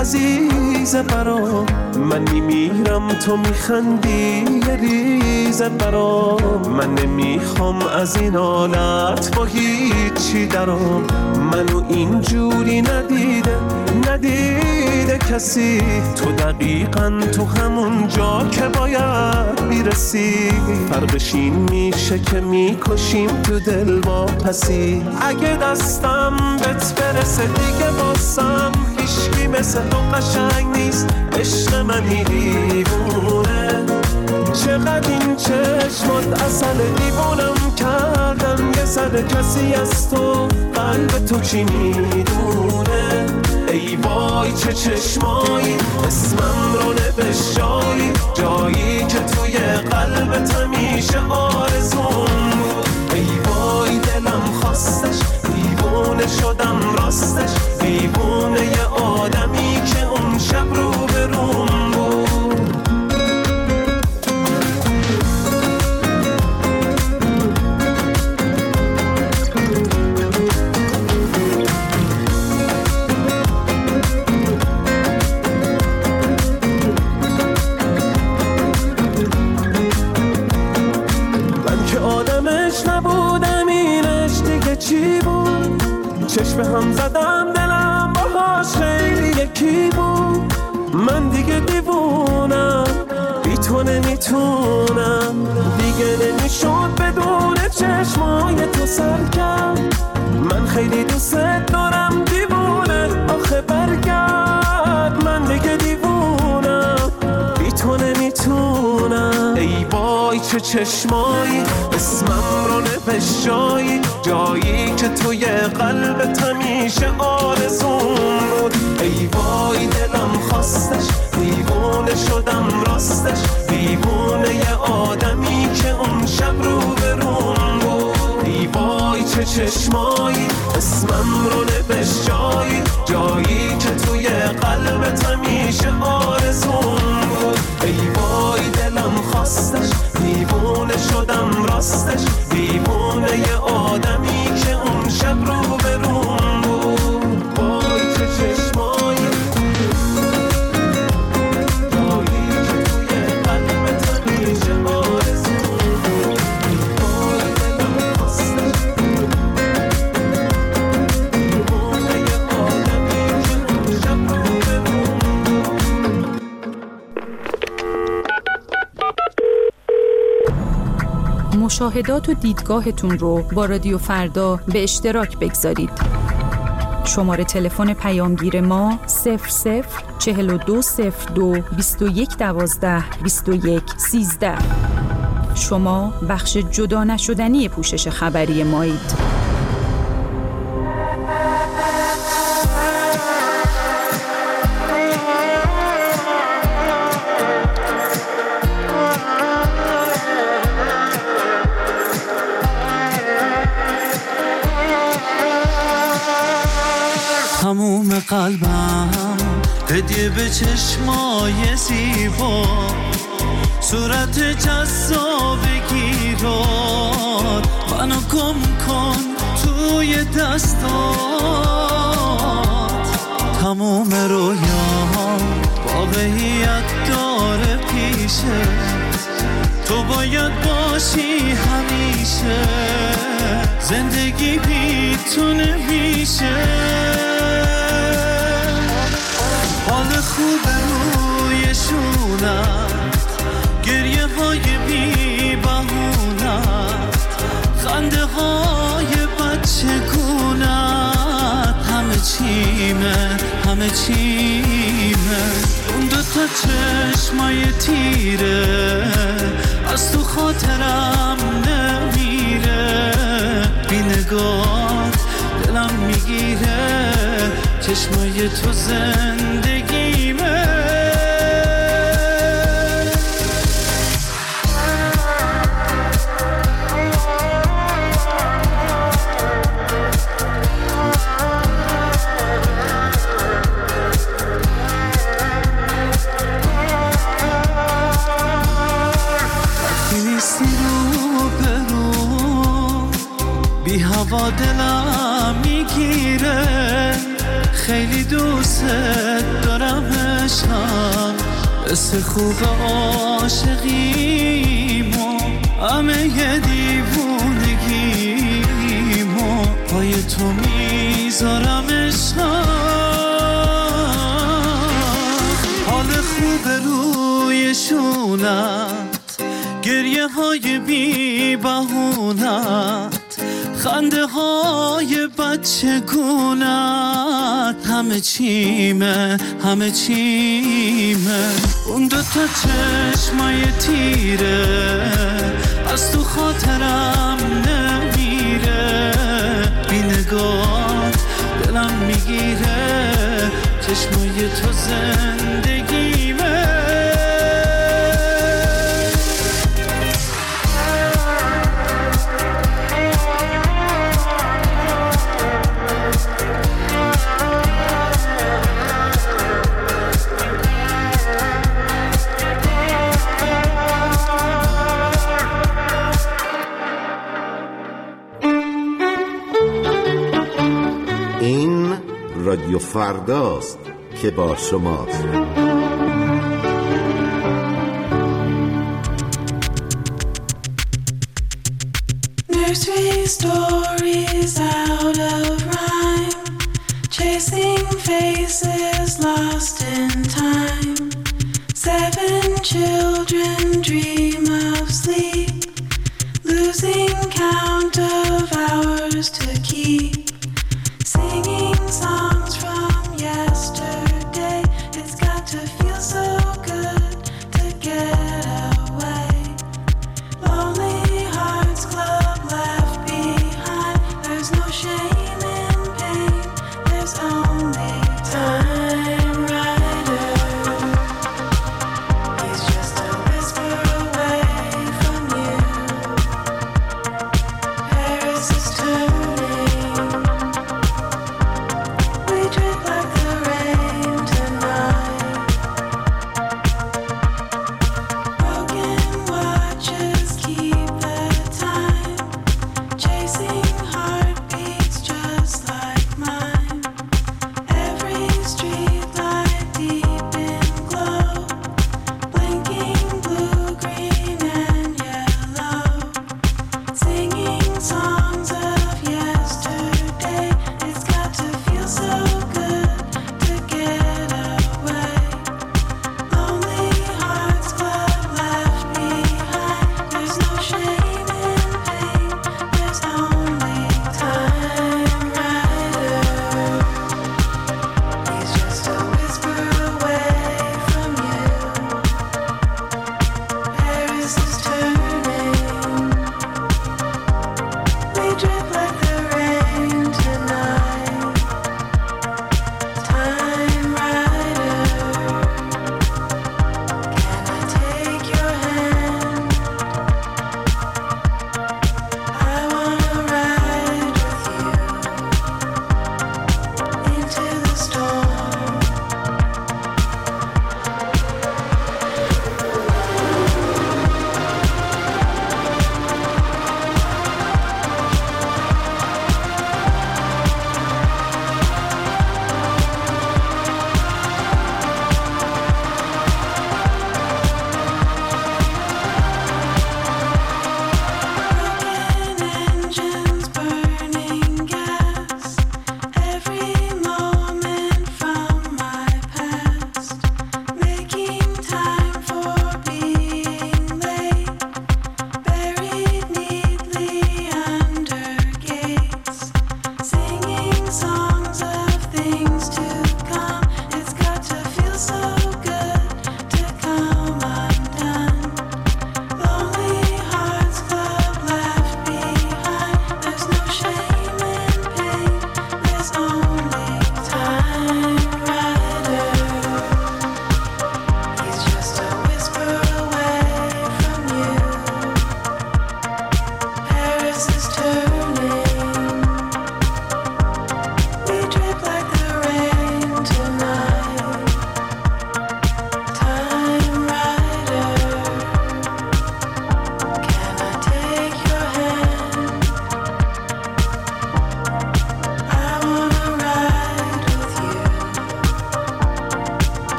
عزیزه برام من میمیرم تو میخندی یه ریزه برام من نمی‌خوام از این حالت با هیچی درام. منو اینجوری ندیده ندیده کسی تو دقیقا تو همون جا که باید می‌رسی. فرقش این میشه که می‌کشیم تو دل با پسی. اگه دستم بهت برسه دیگه باسم هیشکی مثل تو قشنگ نیست. عشق منی دیوونه چقدر این چشمات اصل دیوونم کردن؟ یه سر کسی از تو قلب تو چی می‌دونه؟ ای وای چه چشمایی اسمم رو نوشایی جایی که توی قلبت همیشه آرزون بود. ای وای دلم خواستش دیوونه شدم راستش. دیوونه بی تو نمی‌تونم دیگه نمی‌شد بدون چشمای تو سرکم من خیلی دوست دارم دیوونه آخه برگرد. من دیگه دیوونم بی تو نمی‌تونم ای وای چه چشمایی اسمم رو نوشایی جایی که توی قلبت همیشه آرزون بود. ای وای دلم خواستش مشاهدات و دیدگاهتون رو با رادیو فردا به اشتراک بگذارید. شماره تلفن پیامگیر ما 00 4202 2112 21 13 شما بخش جدا نشدنی پوشش خبری مایید. تموم قلبم. هدیه به چشمای زیبا. صورت جذاب گیراد منو گم کن توی دستات. تموم رویام. واقعیت داره پیشه. تو باید باشی همیشه. زندگی بی تو نمیشه حال خوب روی شونت گریه های بی بهونت خنده های بچه گونت همه چیمه همه چیمه. اون دو تا چشمای تیره از تو خاطرم نمیره. بی نگاه دلم می‌گیره. چشمای تو زندگیمه نیستی رو برو بی هوا دلم می‌گیره. خیلی دوست دارم عشقم مثل خوب عاشقیمو همه دیوونگیمو پای تو می‌ذارم عشقم حال خوب روی شونت گریه های بی بهونت خنده های بچه گونت همه چیمه همه چیمه. اون دو تا چشمای تیره از تو خاطرم نمیره. بی نگاه دلم می‌گیره چشمای تو زندگیمه فرداست که با شماست There's three stories out of rhyme, chasing faces lost in time. Seven children dream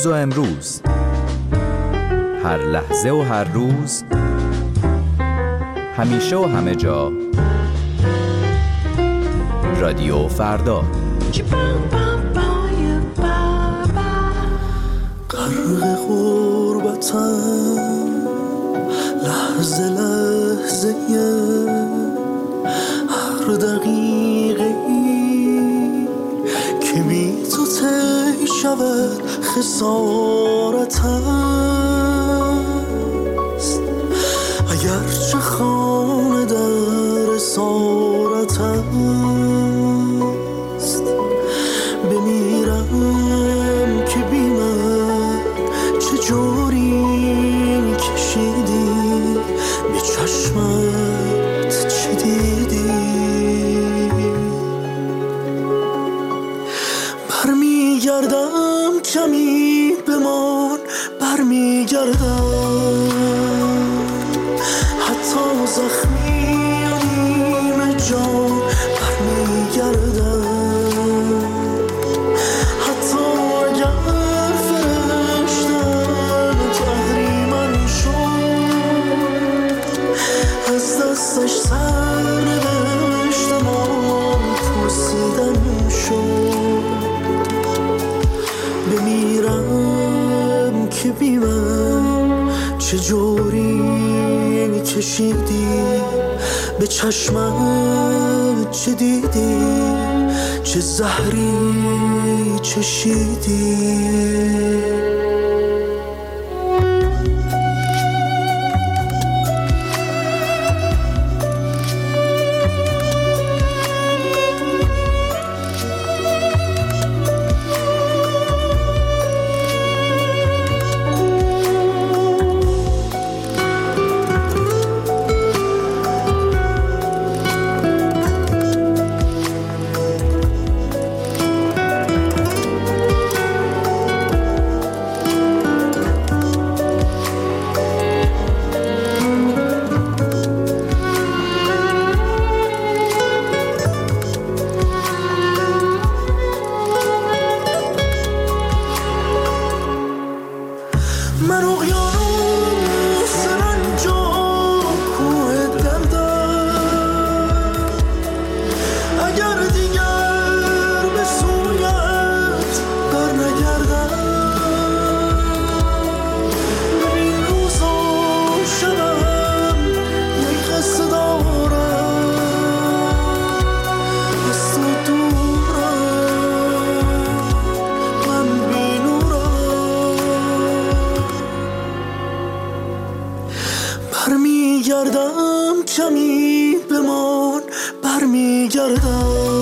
دیروز و امروز. هر لحظه و هر روز. همیشه و همه جا. رادیو فردا. غرق غربتم. لحظه لحظه. هر دقیقه که بی تو تی شود. خسارت است اگر چه من چه جوری کشیدی به چشمت چه دیدی؟ چه زهری چشیدی؟ برمیگردم